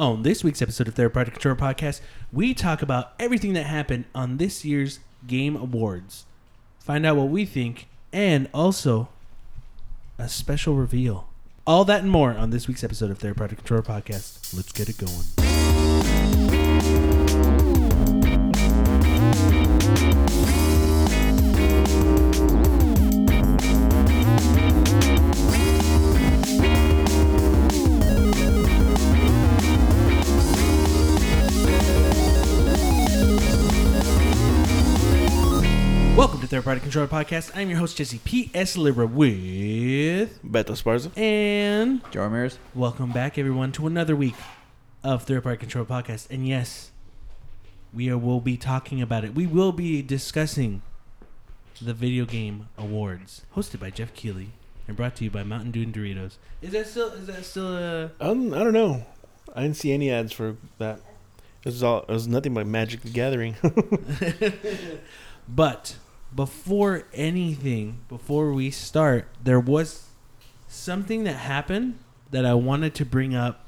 On this week's episode of Party Control Podcast, we talk about everything that happened on this year's Game Awards. Find out what we think, and also a special reveal. All that and more on this week's episode of Party Control Podcast. Let's get it going. Third Party Controller Podcast. I'm your host Jesse P. S. Libra with Beto Esparza. and Joe Ramirez. welcome back everyone to another week of Third Party Control Podcast. And yes, we are, will be talking about it. We will be discussing the video game awards hosted by Geoff Keighley and brought to you by Mountain Dew and Doritos. Is that still is that still a Um, I don't know. I didn't see any ads for that. It was all. It was nothing but Magic the Gathering. But before anything, before we start, there was something that happened that I wanted to bring up.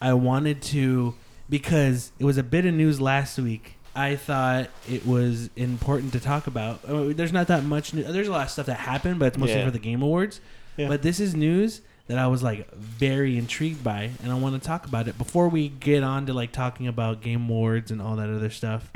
I wanted to because it was a bit of news last week. I thought it was important to talk about. Uh, There's not that much. New- There's a lot of stuff that happened, but it's mostly Yeah. for the Game Awards. Yeah. But this is news that I was like very intrigued by, and I want to talk about it before we get on to like talking about Game Awards and all that other stuff.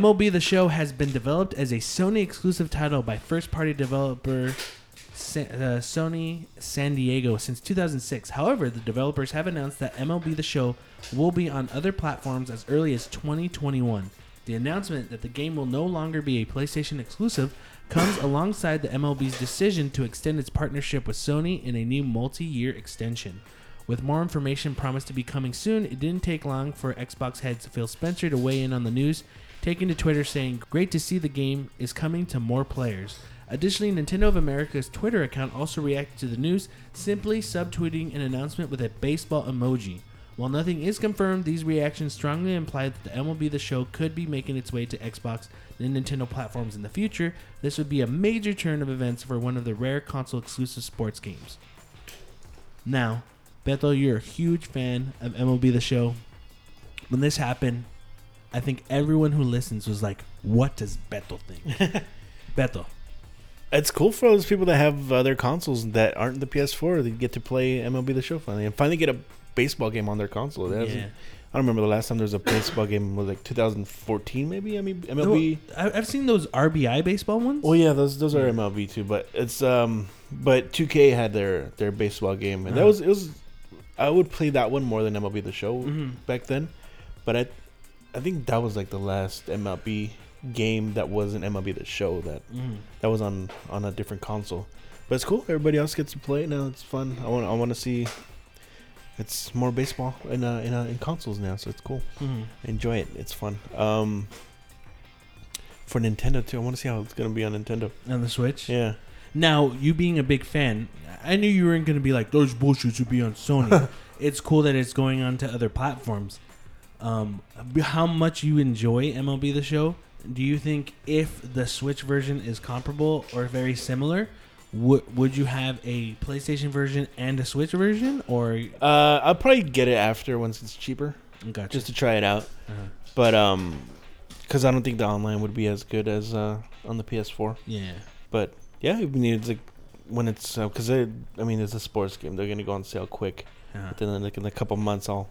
MLB The Show has been developed as a Sony exclusive title by first party developer uh, Sony San Diego since 2006. However, the developers have announced that MLB The Show will be on other platforms as early as 2021. The announcement that the game will no longer be a PlayStation exclusive comes alongside the MLB's decision to extend its partnership with Sony in a new multi year extension. With more information promised to be coming soon, it didn't take long for Xbox head Phil Spencer to weigh in on the news, taking to Twitter saying, Great to see the game is coming to more players. Additionally, Nintendo of America's Twitter account also reacted to the news, simply subtweeting an announcement with a baseball emoji. While nothing is confirmed, these reactions strongly imply that the MLB The Show could be making its way to Xbox and Nintendo platforms in the future. This would be a major turn of events for one of the rare console exclusive sports games. Now, Beto, you're a huge fan of MLB The Show. When this happened, I think everyone who listens was like, "What does Beto think?" Beto, it's cool for those people that have other consoles that aren't the PS4. They get to play MLB The Show finally and finally get a baseball game on their console. That yeah. I don't remember the last time there was a baseball game. Was like 2014 maybe. I mean MLB. I- I've seen those RBI baseball ones. Oh yeah, those those are Yeah. MLB too, but it's um but 2K had their their baseball game and that Uh-huh. was it was I would play that one more than MLB the show Mhm. back then. But I I think that was like the last MLB game that wasn't MLB the show that Mhm. that was on on a different console. But it's cool. Everybody else gets to play it now. It's fun. I want I want to see it's more baseball in uh, in uh, in consoles now, so it's cool. Mhm. Enjoy it. It's fun. Um for Nintendo too. I want to see how it's going to be on Nintendo. On the Switch. Yeah. Now, you being a big fan, I knew you weren't going to be like, those bullshit should be on Sony. it's cool that it's going on to other platforms. Um, how much you enjoy MLB The Show? Do you think if the Switch version is comparable or very similar, would would you have a PlayStation version and a Switch version? Or Uh, I'll probably get it after once it's cheaper, gotcha. just to try it out. uh But um, because I don't think the online would be as good as uh on the PS4. yeah. But yeah, I mean it's like when it's because I mean it's a sports game. They're gonna go on sale quick. Uh-huh. But then like in a couple months, I'll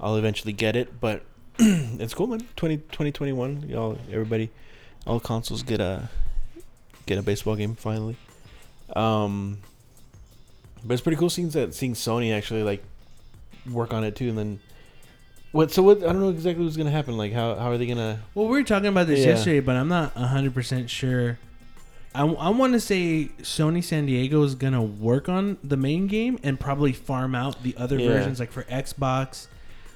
I'll eventually get it. But it's cool, man. 20, 2021, y'all, everybody, all consoles get a get a baseball game finally. Um, but it's pretty cool seeing that seeing Sony actually like work on it too, and then. What so what I don't know exactly what's gonna happen. Like how how are they gonna Well, we were talking about this Yeah. yesterday, but I'm not 100% sure. I, I want to say Sony San Diego is going to work on the main game and probably farm out the other Yeah. versions, like for Xbox.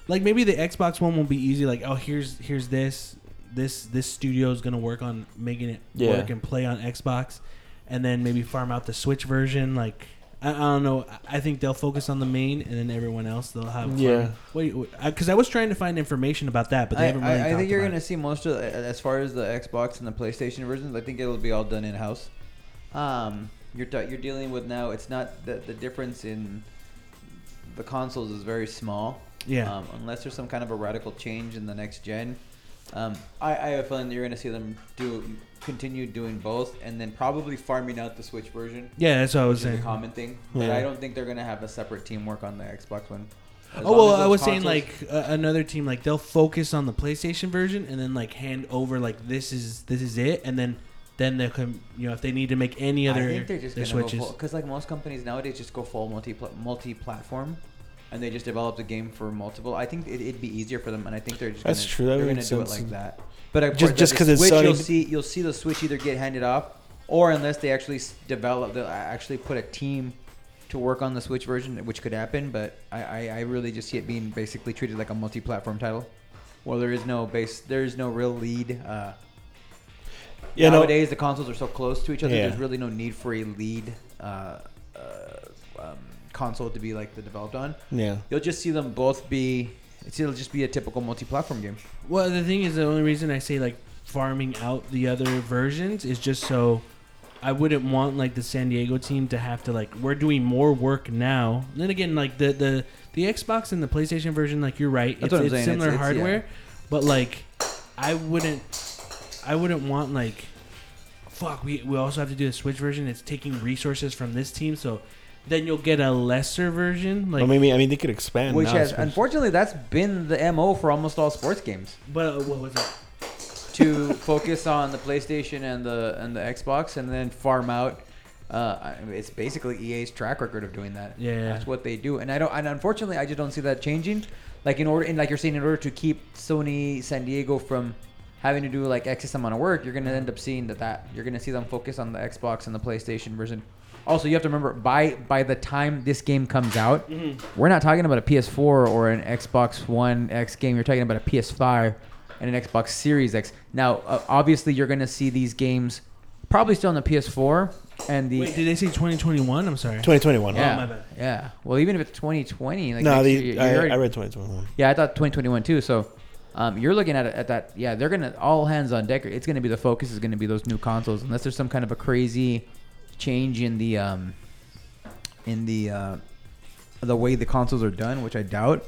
Like maybe the Xbox one won't be easy. Like, oh, here's here's this. This this studio is going to work on making it Yeah. work and play on Xbox. And then maybe farm out the Switch version. Like, I, I don't know. I- I think they'll focus on the main and then everyone else they'll have. Yeah. Wait, because I was trying to find information about that, but they I, haven't really I, I think you're about gonna it. see most of the, as far as the Xbox and the PlayStation versions. I think it'll be all done in house. Um, you're ta- you're dealing with now. It's not the the difference in the consoles is very small. Yeah. Um, unless there's some kind of a radical change in the next gen, um, I, I have a feeling you're going to see them do continue doing both, and then probably farming out the Switch version. yeah, that's what I was Which is a saying. common thing, but Yeah. I don't think they're going to have a separate team work on the Xbox one. As Oh well, I was saying like uh, another team like they'll focus on the PlayStation version and then like hand over like this is this is it and then then they can you know if they need to make any other I think they're just their switches. because like most companies nowadays just go full multi multi platform, and they just develop the game for multiple. I think it, it'd be easier for them, and I think they're just That's gonna, true, that they're gonna do it like that. But Just- just the 'cause it's Switch, you'll see you'll see the Switch either get handed off, or unless they actually develop, they'll actually put a team to work on the Switch version, which could happen. But I, I, I really just see it being basically treated like a multi-platform title, Well, there is no base, there is no real lead. Uh, Yeah, no, Nowadays, the consoles are so close to each other. Yeah. There's really no need for a lead uh, uh, um, console to be like the developed on. yeah. You'll just see them both be. It'll just be a typical multi-platform game. Well, the thing is, the only reason I say like farming out the other versions is just so I wouldn't want like the San Diego team to have to like we're doing more work now. And then again, like the the the Xbox and the PlayStation version, like you're right, That's it's, it's similar It's- it's- yeah. hardware, but like I wouldn't I wouldn't want like fuck. We we also have to do the Switch version. It's taking resources from this team, so. Then you'll get a lesser version, like I mean, I mean, they could expand. Which now, has, especially- unfortunately, that's been the mo for almost all sports games. but uh, what was it? to focus on the PlayStation and the and the Xbox, and then farm out. Uh, it's basically EA's track record of doing that. Yeah. that's what they do, and I don't. And unfortunately, I just don't see that changing. Like in order, and like you're saying, in order to keep Sony San Diego from having to do like excess amount of work, you're gonna end up seeing that that you're gonna see them focus on the Xbox and the PlayStation version. Also, you have to remember by by the time this game comes out, we're not talking about a PS4 or an Xbox One X game. You're talking about a PS5 and an Xbox Series X. Now, uh, obviously, you're going to see these games probably still on the PS4 and the Wait, did they say 2021? I'm sorry. 2021. yeah, my bad. yeah. Well, even if it's 2020, like no, the, year, I, already- I read 2021. yeah, I thought 2021 too. So. Um, you're looking at at that. Yeah, they're gonna all hands on deck. It's gonna be the focus is gonna be those new consoles, unless there's some kind of a crazy change in the um, in the uh, the way the consoles are done, which I doubt.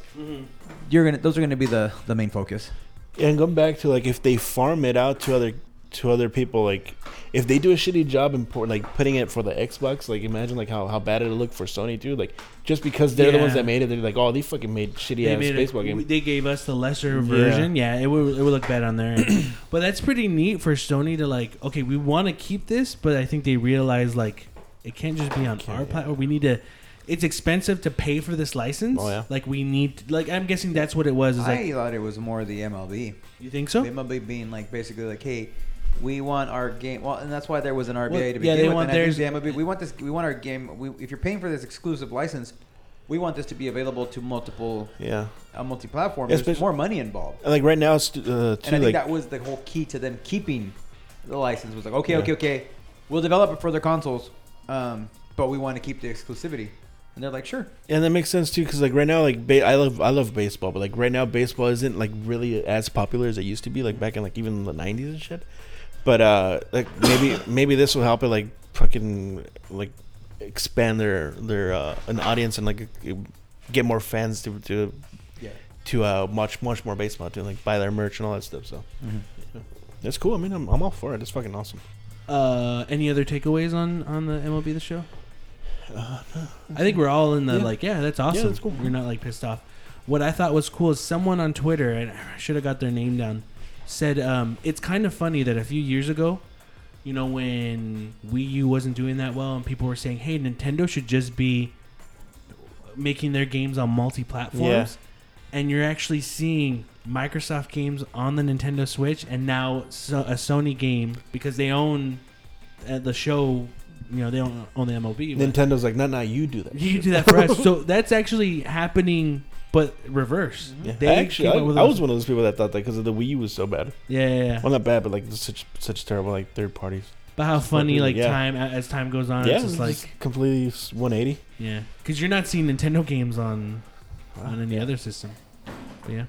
You're gonna those are gonna be the the main focus. And going back to like if they farm it out to other to other people, like if they do a shitty job in port, like putting it for the Xbox, like imagine like how, how bad it'll look for Sony too. Like just because they're the ones that made it, they're like, oh, they fucking made shitty They ass made baseball it, game. They gave us the lesser version. Yeah, it would it would look bad on there. but that's pretty neat for Sony to like. Okay, we want to keep this, but I think they realize like it can't just be on Can't, our yeah. platform. We need to. It's expensive to pay for this license. Oh, yeah. Like we need. Like I'm guessing that's what it was. Is I like thought it was more the MLB. you think so? The MLB being like basically like, hey, we want our game. Well, and that's why there was an RBA Well, to yeah, begin they with. want and I think theirs- we want this. We want our game. We, if you're paying for this exclusive license, we want this to be available to multiple, yeah, uh, multi-platform. Yeah, There's especially- more money involved. and like right now, it's uh, And I think like that was the whole key to them keeping the license. Was like, okay, Yeah. okay, okay, we'll develop it for their consoles, um, but we want to keep the exclusivity. And they're like, sure. And that makes sense too, because like right now, like ba- I love I love baseball, but like right now, baseball isn't like really as popular as it used to be, like back in like even the '90s and shit. But uh, like maybe maybe this will help it like fucking like expand their their uh, an audience and like get more fans to to Yeah. to uh much much more baseball to like buy their merch and all that stuff. So that's cool. I mean, I'm, I'm all for it. It's fucking awesome. Uh, any other takeaways on on the MLB the show? I think we're all in the Yeah. like, yeah, that's awesome. that's cool. We're not like pissed off. What I thought was cool is someone on Twitter, and I should have got their name down, said um, it's kind of funny that a few years ago, you know, when Wii U wasn't doing that well, and people were saying, "Hey, Nintendo should just be making their games on multi-platforms," and you're actually seeing Microsoft games on the Nintendo Switch, and now so, a Sony game because they own uh, the show. You know, they don't own the MLB. Nintendo's like, not now. You do that. you shit." do that for us. So that's actually happening, but reverse. Yeah. They I actually, I, with I was one of those people that thought that because the Wii U was so bad. Yeah, yeah, yeah. Well, not bad, but like such such terrible like third parties. But how funny, like yeah. time as time goes on, yeah, it's just like completely 180. yeah, because you're not seeing Nintendo games on on any other system. But yeah.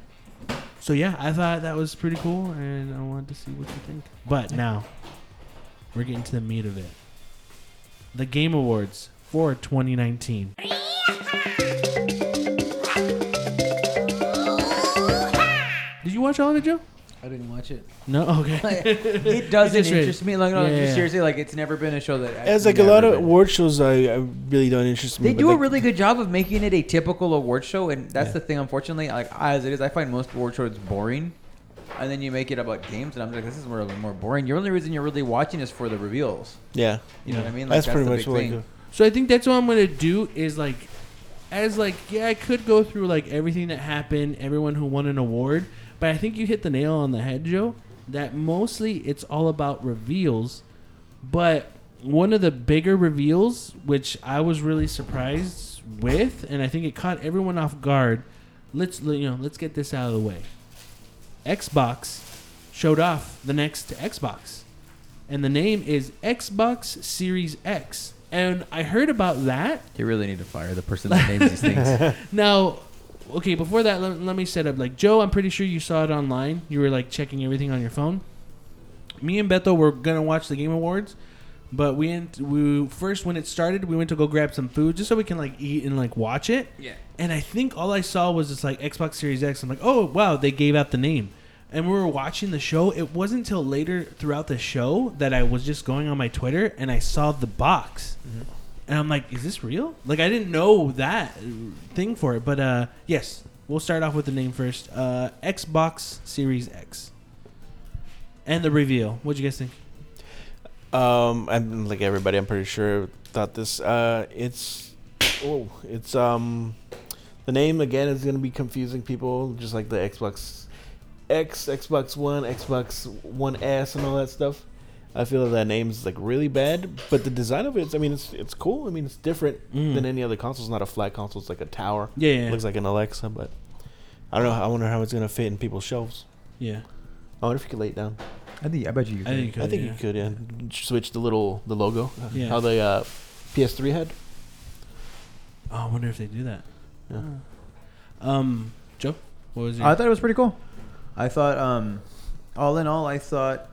So yeah, I thought that was pretty cool, and I wanted to see what you think. But now we're getting to the meat of it. The Game Awards for 2019. Watch all of it, Joe? I didn't watch it. No. Okay. it doesn't Just it. interest me. Like, no, Yeah, just yeah. seriously, like it's never been a show that. As I've like a lot of been. award shows, I, I really don't interest me. They but, do a like, really good job of making it a typical award show, and that's Yeah. the thing. Unfortunately, like as it is, I find most award shows boring. And then you make it about games, and I'm like, this is really more boring. The only reason you're really watching is for the reveals. Yeah, You know what I mean? Like, that's, pretty the much big what. I thing. do. So I think that's what I'm gonna do is like, as like yeah, I could go through like everything that happened, everyone who won an award, but I think you hit the nail on the head, Joe. That mostly it's all about reveals, but one of the bigger reveals, which I was really surprised with, and I think it caught everyone off guard. Let's you know, let's get this out of the way. Xbox showed off the next Xbox, and the name is Xbox Series X. And I heard about that. You really need to fire the person that names these things. Now, okay, before that, let, let me set up. Like Joe, I'm pretty sure you saw it online. You were like checking everything on your phone. Me and Beto were gonna watch the Game Awards, but we went, we first when it started, we went to go grab some food just so we can like eat and like watch it. Yeah. And I think all I saw was just like Xbox Series X. I'm like, oh wow, they gave out the name. And we were watching the show. It wasn't until later throughout the show that I was just going on my Twitter and I saw the box. Mm-hmm. And I'm like, is this real? Like I didn't know that thing for it. But uh yes, we'll start off with the name first. Uh Xbox Series X. And the reveal. What'd you guys think? Um, I'm like everybody. I'm pretty sure thought this. Uh, it's oh, it's um, the name again is gonna be confusing people, just like the Xbox X, Xbox One, Xbox One S, and all that stuff. I feel that that name's like really bad, but the design of it, I mean, it's it's cool. I mean, it's different Mm. than any other console. It's not a flat console. It's like a tower. Yeah, yeah. looks like an Alexa, but I don't know. I wonder how it's gonna fit in people's shelves. yeah. I wonder if you could lay it down. I think I bet you. could. I think you could. I think yeah. you could, yeah. Switch the little the logo. Yeah. How the uh, PS3 had. Oh, I wonder if they do that. Yeah. Um, Joe, what was your? I thought it was pretty cool. I thought, um, all in all, I thought,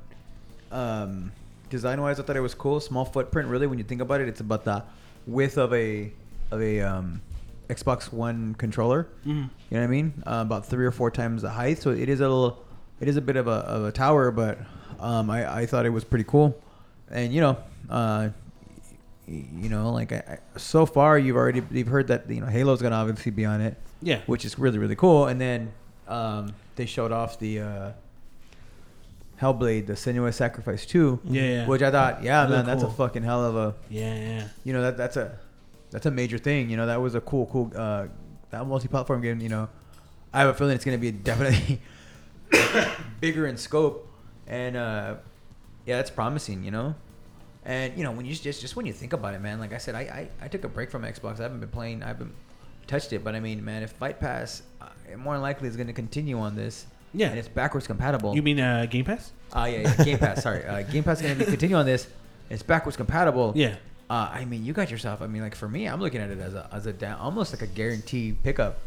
um, design wise, I thought it was cool. Small footprint, really. When you think about it, it's about the width of a of a um, Xbox One controller. Mhm. You know what I mean? Uh, about three or four times the height. So it is a little, it is a bit of a, of a tower, but um, I, I thought it was pretty cool. And you know, uh, you know, like I, I, so far you've already you've heard that you know Halo's gonna obviously be on it, Yeah. which is really really cool. And then um, they showed off the uh, Hellblade, the Senua's Sacrifice two, Yeah, yeah. which I thought, yeah, Really man, that's a fucking hell of a Yeah, yeah. you know that that's a that's a major thing. You know that was a cool cool uh, that multi-platform game. You know, I have a feeling it's going to be definitely bigger in scope, and uh, yeah, that's promising. You know, and you know when you just just when you think about it, man. Like I said, I I, I took a break from Xbox. I haven't been playing. I haven't touched it, but I mean, man, if Fight Pass uh, more than likely is going to continue on this. Yeah. and it's backwards compatible. You mean uh, Game Pass? Ah, yeah, yeah, Game Pass. Sorry, uh, Game Pass is going to continue on this. It's backwards compatible. Yeah. Uh, I mean, you got yourself. I mean, like for me, I'm looking at it as a as a down, almost like a guaranteed pickup.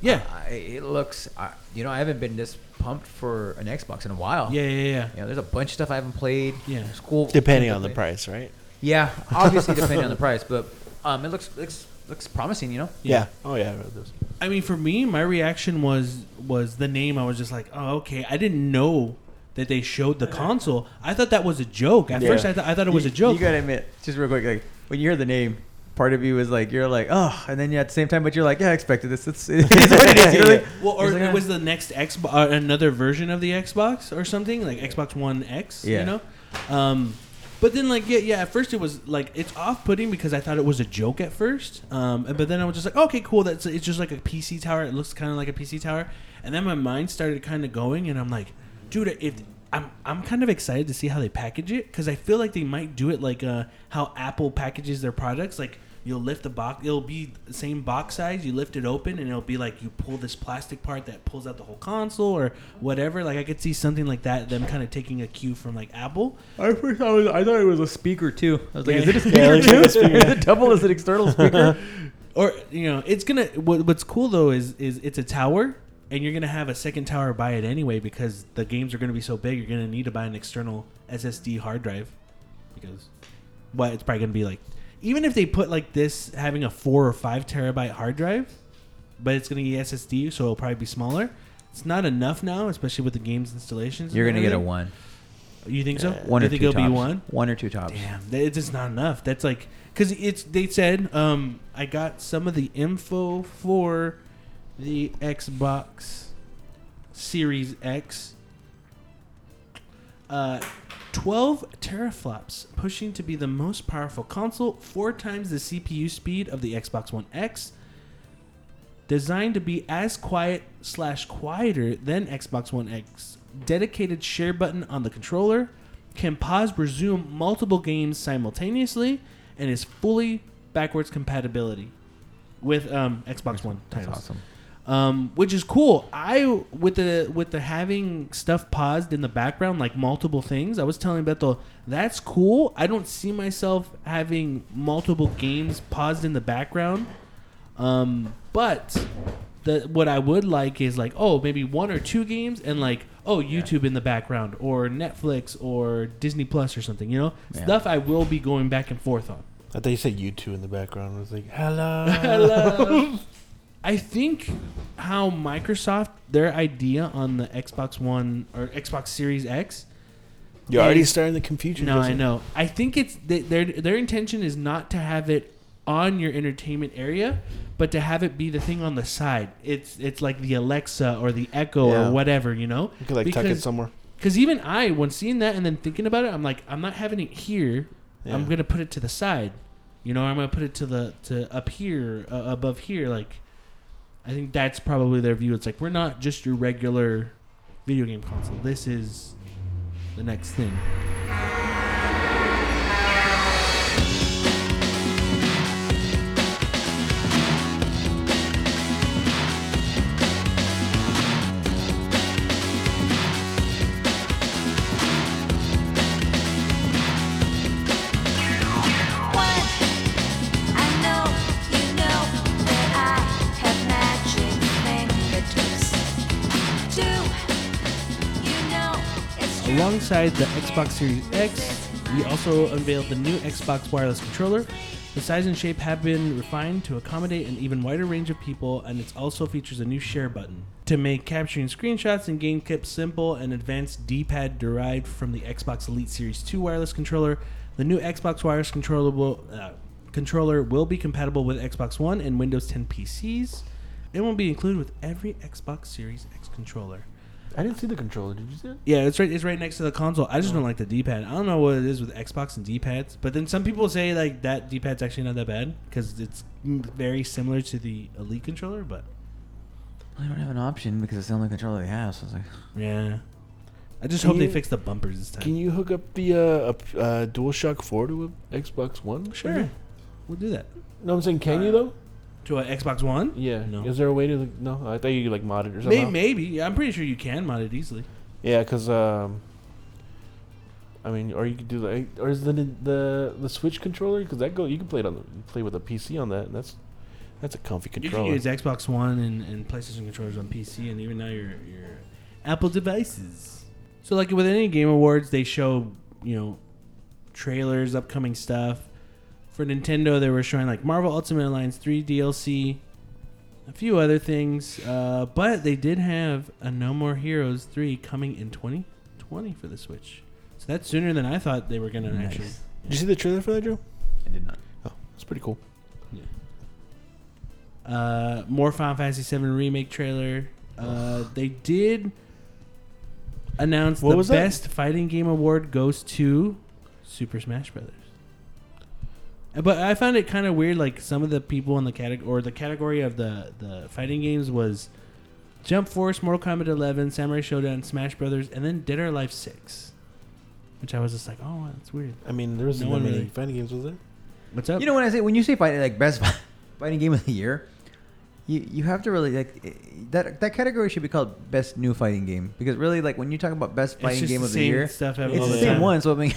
Yeah. Uh, it looks. Uh, you know, I haven't been this pumped for an Xbox in a while. Yeah, yeah, yeah. You know, there's a bunch of stuff I haven't played. Yeah. School. Depending on the price, right? Yeah, obviously depending on the price, but um, it looks looks looks promising. You know. Yeah. Oh yeah. it does. I mean, for me, my reaction was was the name. I was just like, oh, okay. I didn't know that they showed the console. I thought that was a joke. At Yeah. first, I, th- I thought it was You- a joke. You gotta admit, just real quick, like when you hear the name, part of you is like, you're like, oh, and then you at the same time, but you're like, yeah, I expected this. It's, it is what it is. You know, like, well, or it's like, it ah. was the next Xbox, uh, another version of the Xbox or something like Xbox One X. Yeah. You know. Um, but then, like, yeah, yeah. At first, it was like it's off-putting because I thought it was a joke at first. Um, but then I was just like, okay, cool. That's it's just like a PC tower. It looks kind of like a PC tower. And then my mind started kind of going, and I'm like, dude, if I'm I'm kind of excited to see how they package it because I feel like they might do it like uh, how Apple packages their products. Like you'll lift the box, it'll be the same box size. You lift it open, and it'll be like you pull this plastic part that pulls out the whole console or whatever. Like I could see something like that. Them kind of taking a cue from like Apple. I first I, was, I thought it was a speaker too. I was like, Yeah. is it a speaker it looks too? is it double as an external speaker? Or you know, it's gonna. What, what's cool though is is it's a tower, and you're gonna have a second tower by it anyway because the games are gonna be so big. You're gonna need to buy an external SSD hard drive because, what it's probably gonna be like. Even if they put like this having a four or five terabyte hard drive, but it's gonna be SSD, so it'll probably be smaller. it's not enough now, especially with the game's installations. You're gonna get a one, You think so? one you or think two it'll tops. be one? one or two tops. Damn, it's just not enough. That's like because it's they said um I got some of the info for the Xbox Series X. Uh, 12 teraflops, pushing to be the most powerful console, four times the CPU speed of the Xbox One X. Designed to be as quiet slash quieter than Xbox One X. Dedicated share button on the controller. Can pause resume multiple games simultaneously and is fully backwards compatibility with um, Xbox One That's awesome. Um, which is cool. I with the with the having stuff paused in the background, like multiple things. I was telling Beto that's cool. I don't see myself having multiple games paused in the background. Um, but the what I would like is like oh maybe one or two games and like oh YouTube in the background or Netflix or Disney Plus or something. You know Yeah. stuff I will be going back and forth on. I thought you said YouTube in the background. I was like, hello. Hello. I think how Microsoft their idea on the Xbox One or Xbox Series X. You're already starting the confusion. No, I know. I think it's th- their their intention is not to have it on your entertainment area, but to have it be the thing on the side. It's it's like the Alexa or the Echo Yeah. or whatever, you know. You could like tuck it Because- somewhere. Because even I, when seeing that and then thinking about it, I'm like, I'm not having it here. I'm gonna put it to the side. You know, I'm gonna put it to the to up here, uh, above here. Like, I think that's probably their view. It's like we're not just your regular video game console. This is the next thing. Alongside the Xbox Series X, we also unveiled the new Xbox wireless controller. The size and shape have been refined to accommodate an even wider range of people, and it also features a new share button to make capturing screenshots and game clips simple. An advanced D-pad derived from the Xbox Elite Series 2 wireless controller. The new Xbox wireless controller will, uh, controller will be compatible with Xbox One and Windows 10 PCs. It will be included with every Xbox Series X controller. I didn't see the controller. Did you see it? Yeah, it's right. It's right next to the console. I just Oh. don't like the D-pad. I don't know what it is with Xbox and D-pads, but then some people say like that D-pad's actually not that bad because it's very similar to the Elite controller. But Well, they don't have an option because it's the only controller they have. So it's like, yeah, I just Can hope they fix the bumpers this time. Can you hook up the uh, uh, uh, DualShock 4 to a Xbox One? Sure, we'll do that. No, I'm saying, can you Uh, though? To an Xbox One? Yeah. No. Is there a way to? like, No, I thought you like mod it or something. maybe. Yeah, I'm pretty sure you can mod it easily. Yeah, cause um, I mean, or you could do like, or is the the the Switch controller? Cause that go you can play it on the play with a PC on that. And that's that's a comfy controller. You can use Xbox One and, and PlayStation controllers on PC and even now your your Apple devices. So like with any game awards, they show you know trailers, upcoming stuff. For Nintendo, they were showing like Marvel Ultimate Alliance 3 DLC, a few other things, uh, but they did have a No More Heroes 3 coming in 2020 for the Switch. So that's sooner than I thought they were gonna Nice. actually. Did you see the trailer for that, Joe? I did not. Oh, it's pretty cool. Yeah. Uh, more Final Fantasy VII remake trailer. Uh, they did announce What the was that? best fighting game award goes to Super Smash Brothers. But I found it kind of weird. Like some of the people in the category or the category of the the fighting games was Jump Force, Mortal Kombat 11, Samurai Shodown, Smash Brothers, and then Dead or Alive 6. Which I was just like, oh, that's weird. I mean, there wasn't No that one many really- fighting games, was there? What's up? You know when I say when you say fighting like best fighting game of the year, you you have to really like eh, that that category should be called best new fighting game because really like when you talk about best fighting game the of the year, stuff it's all the the same time. one. So I mean,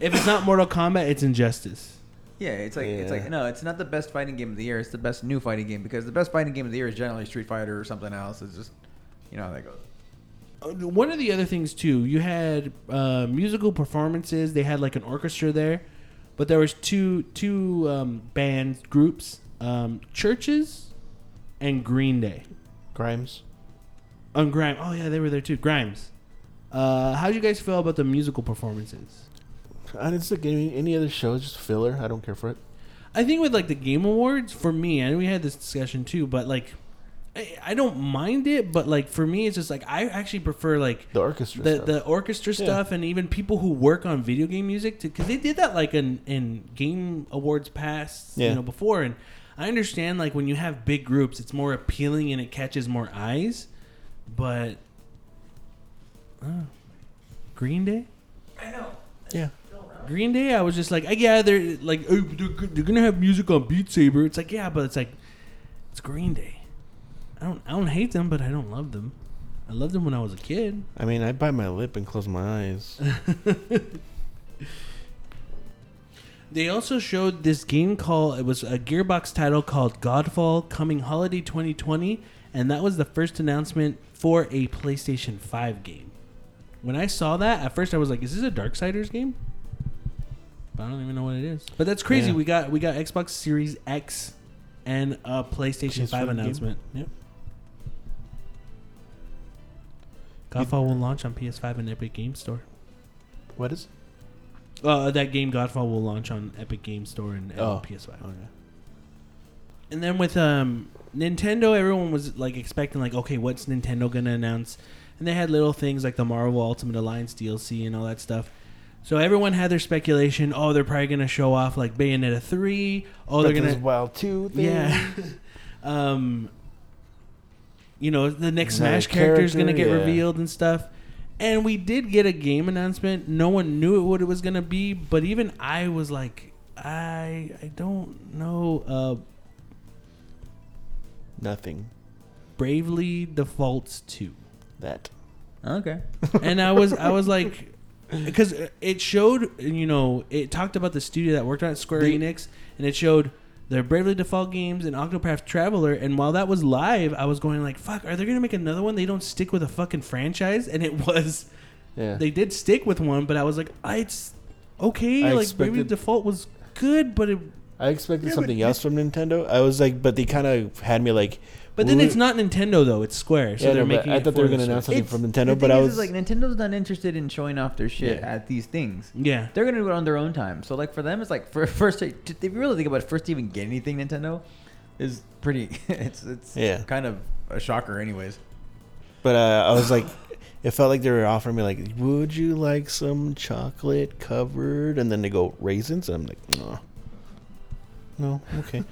If it's not Mortal Kombat, it's Injustice. Yeah, it's like it's like no, it's not the best fighting game of the year. It's the best new fighting game because the best fighting game of the year is generally Street Fighter or something else. It's just you know how that goes. Uh, One of the other things too, you had uh, musical performances. They had like an orchestra there, but there was two two um, band groups, um, Chvrches, and Green Day. Grimes. On Grime. Oh yeah, they were there too. Grimes. Uh, how would you guys feel about the musical performances? I didn't stick any any other shows, just filler. I don't care for it. I think with like the game awards, for me, and we had this discussion too, but like, I, I don't mind it, but like for me, it's just like I actually prefer like The orchestra the stuff. the orchestra Yeah. stuff and even people who work on video game music because they did that like in in game awards past you know before and I understand like when you have big groups it's more appealing and it catches more eyes but uh, Green Day I know. yeah. Green Day I was just like yeah they're like oh, they're, they're gonna have music on Beat Saber it's like yeah but it's like it's Green Day I don't I don't hate them but I don't love them I loved them when I was a kid I mean, I bite my lip and close my eyes. They also showed this game called it was a Gearbox title called Godfall coming holiday 2020 and that was the first announcement for a PlayStation 5 game. When I saw that, at first I was like, is this a Darksiders game? But I don't even know what it is. But that's crazy. Yeah. We got we got Xbox Series X and a PlayStation PS5 5 game? announcement. Yep. Godfall will launch on PS5 and Epic Game Store. What is? Uh, that game Godfall will launch on Epic Game Store and, and Oh. PS5. Okay. And then with um Nintendo, everyone was like expecting like, okay, what's Nintendo gonna announce? And they had little things like the Marvel Ultimate Alliance DLC and all that stuff. So everyone had their speculation. Oh, they're probably gonna show off like Bayonetta three. Oh, they're gonna the Wild two. Thing. yeah. um, you know, the next Another Smash character is gonna get yeah. revealed and stuff. And we did get a game announcement. No one knew what it was gonna be, but even I was like, I I don't know. Uh, Nothing. Bravely Defaults two, That. Okay. and I was I was like, because it showed you know it talked about the studio that worked on it, Square They- Enix, and it showed their Bravely Default games and Octopath Traveler. And while that was live, I was going like, "Fuck, are they gonna make another one? They don't stick with a fucking franchise." And it was Yeah. they did stick with one, but I was like, I, "It's okay." I like Bravely expected- Default was good, but it I expected Yeah, but something else from Nintendo. I was like, but they kind of had me like. But then "Ooh." it's not Nintendo though; it's Square, so Yeah, they're no, but making. I it thought they for were gonna announce Switch. something from the Nintendo, thing but I is, was is, like Nintendo's not interested in showing off their shit Yeah. at these things. Yeah, They're gonna do it on their own time. So like for them, it's like for first. to- If you really think about it, first to even get anything Nintendo is pretty. It's it's Yeah. kind of a shocker, anyways. But uh, I was like, it felt like they were offering me like, would you like some chocolate covered? And then they go raisins, and I'm like, no, no, okay.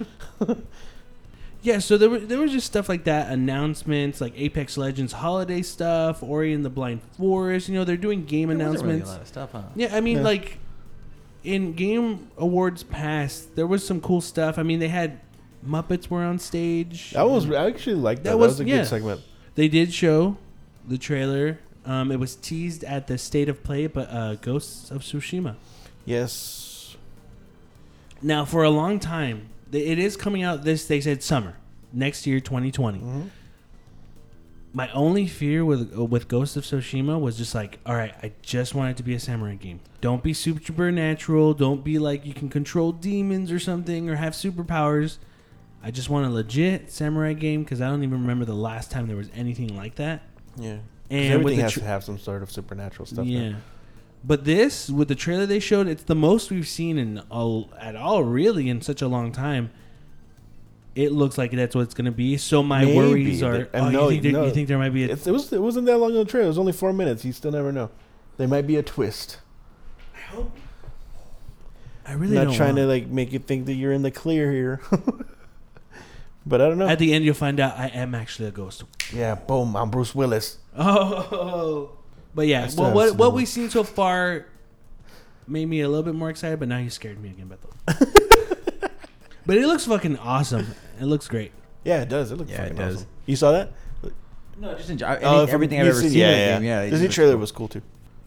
Yeah, so there were there was just stuff like that, announcements like Apex Legends holiday stuff, Ori and the Blind Forest. You know, they're doing game There wasn't really announcements. a lot of stuff, huh? Yeah, I mean, Yeah. like in Game Awards past, there was some cool stuff. I mean, they had Muppets were on stage. I was I actually liked that. That That was- was, a yeah. good segment. They did show the trailer. Um, it was teased at the State of Play, but uh, Ghosts of Tsushima. Yes. Now, for a long time, th- it is coming out. This they said summer next year, 2020. hmm My only fear with uh, with Ghost of Tsushima was just like, all right, I just want it to be a samurai game. Don't be supernatural. Don't be like you can control demons or something or have superpowers. I just want a legit samurai game because I don't even remember the last time there was anything like that. Yeah, And everything the has to have some sort of supernatural stuff. now. But this with the trailer they showed, it's the most we've seen in all, at all really in such a long time. It looks like that's what it's going to be. So my Maybe, worries are. and oh, no, you, think there, no. you think there might be a It's, it was it wasn't that long of a trailer. It was only four minutes. You still never know. There might be a twist. I hope. I really not don't trying want- to like make you think that you're in the clear here. but I don't know. At the end, you'll find out I am actually a ghost. yeah, boom. I'm Bruce Willis. Oh, but yeah. still Well, haven't what seen what the we've seen so far made me a little bit more excited, but now you scared me again, Beto. but it looks fucking awesome. It looks great. Yeah, it does. It looks Yeah, fucking it does. awesome. You saw that? No, just enjoy any, Oh, from- everything I've you've ever seen- seen. Yeah, in the yeah. game. yeah. it The just new trailer cool. was cool too.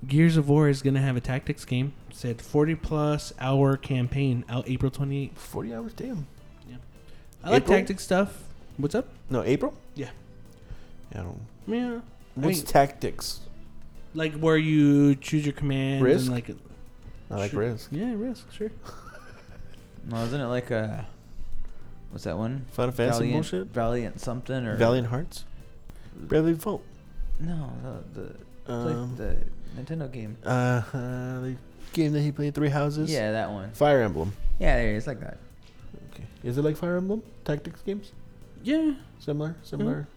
Gears of War is gonna have a tactics game. It said forty plus hour campaign out April twenty eighth. Forty hours, damn. Yeah. I like April? tactics stuff. What's up? No, April. Yeah. Yeah, I don't. Yeah. I What's mean, tactics? Like where you choose your commands Risk? and like I like Sure. Risk. yeah, risk sure. No, isn't it like a what's that one? Final Fantasy Valiant, bullshit. Valiant something or Valiant Hearts. Bravely Default. No, the the, play- Um, the Nintendo game. Uh, uh, the game that he played, Three Houses. Yeah, that one. Fire Emblem. Yeah, there it is like that. Okay. Is it like Fire Emblem tactics games? Yeah. Similar, similar.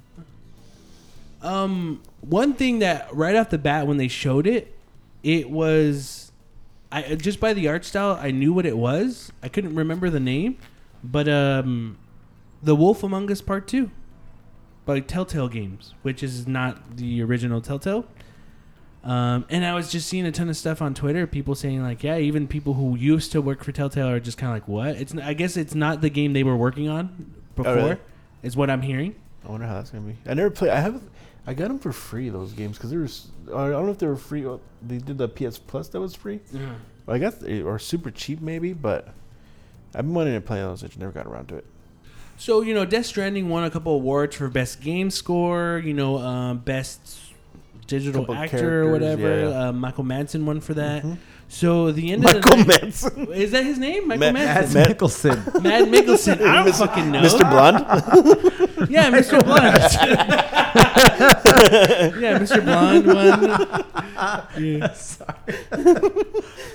Um, one thing that right off the bat when they showed it, it was, I just by the art style I knew what it was. I couldn't remember the name, but um, the Wolf Among Us Part Two, by Telltale Games, which is not the original Telltale. Um, and I was just seeing a ton of stuff on Twitter, people saying like, yeah, even people who used to work for Telltale are just kind of like, what? It's n- I guess it's not the game they were working on before, really? is what I'm hearing. I wonder how that's gonna be. I never play. I have. I got them for free. Those games because they were. I don't know if they were free. They did the PS Plus that was free. Well, I got the, or super cheap maybe, but I've been wanting to play those. I just never got around to it. So you know, Death Stranding won a couple awards for best game score. You know, um, best digital actor or whatever. yeah, yeah. Uh, Michael Madsen won for that. Mhm. So the end Michael of the night, Manson. is that his name? Michael Ma- Madsen. Matt- Mickelson. Mad Mickelson. I don't Mr. fucking know. Mr. Blonde. Yeah, Mr. Blonde. yeah, Mr. Blonde won. Yeah.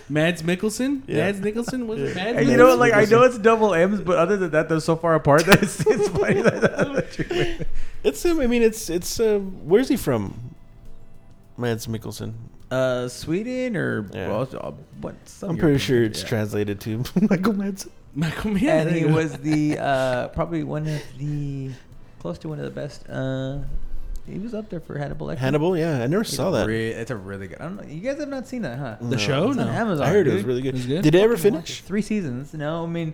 Mads Mikkelsen. Yeah. Mads Nicholson was it? Mads And you know, what, like I know it's double M's, but other than that, they're so far apart that it's, it's funny that that. it's him. I mean, it's it's. Uh, where's he from? Mads Mikkelsen. Uh, Sweden or Yeah. well, uh, what? some I'm pretty sure country, it's yeah. translated to Michael Madsen. Michael Madsen. and he was the uh, probably one of the close to one of the best. Uh, he was up there for Hannibal. Lecter. Hannibal. Yeah, I never It's saw that. re- it's a really good. I don't know. You guys have not seen that, huh? the No. show. It's on No. Amazon. I heard it was really good. It was good? Did it ever Fucking it. finish? Three seasons. No, I mean,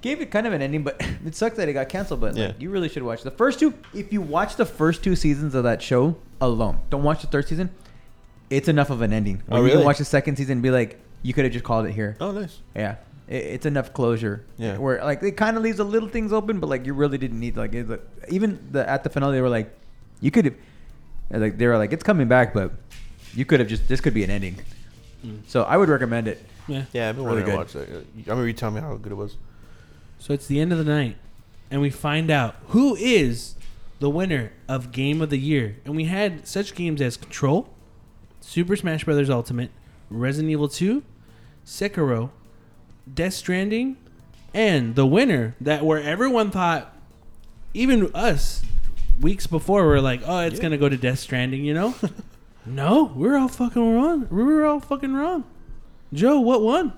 gave it kind of an ending, but it sucked that it got canceled. But Yeah. like, you really should watch the first two. If you watch the first two seasons of that show alone, don't watch the third season. It's enough of an ending. Oh, When You really? can watch the second season and be like, you could have just called it here. Oh, nice. Yeah, it, it's enough closure. Yeah. where like it kind of leaves a little things open, but like you really didn't need like it, even the at the finale they were like, you could have like they were like it's coming back, but you could have just this could be an ending. Mm. So I would recommend it. Yeah. Yeah, I've been Really wanting to watch that. I remember you telling me how good it was. So it's the end of the night, and we find out who is the winner of Game of the Year. And we had such games as Control, Super Smash Bros. Ultimate, Resident Evil 2, Sekiro, Death Stranding, and the winner that where everyone thought, even us, weeks before, we are like, oh, it's Yeah. gonna go to Death Stranding, you know? no, we're all fucking wrong. We were all fucking wrong. Joe, what won?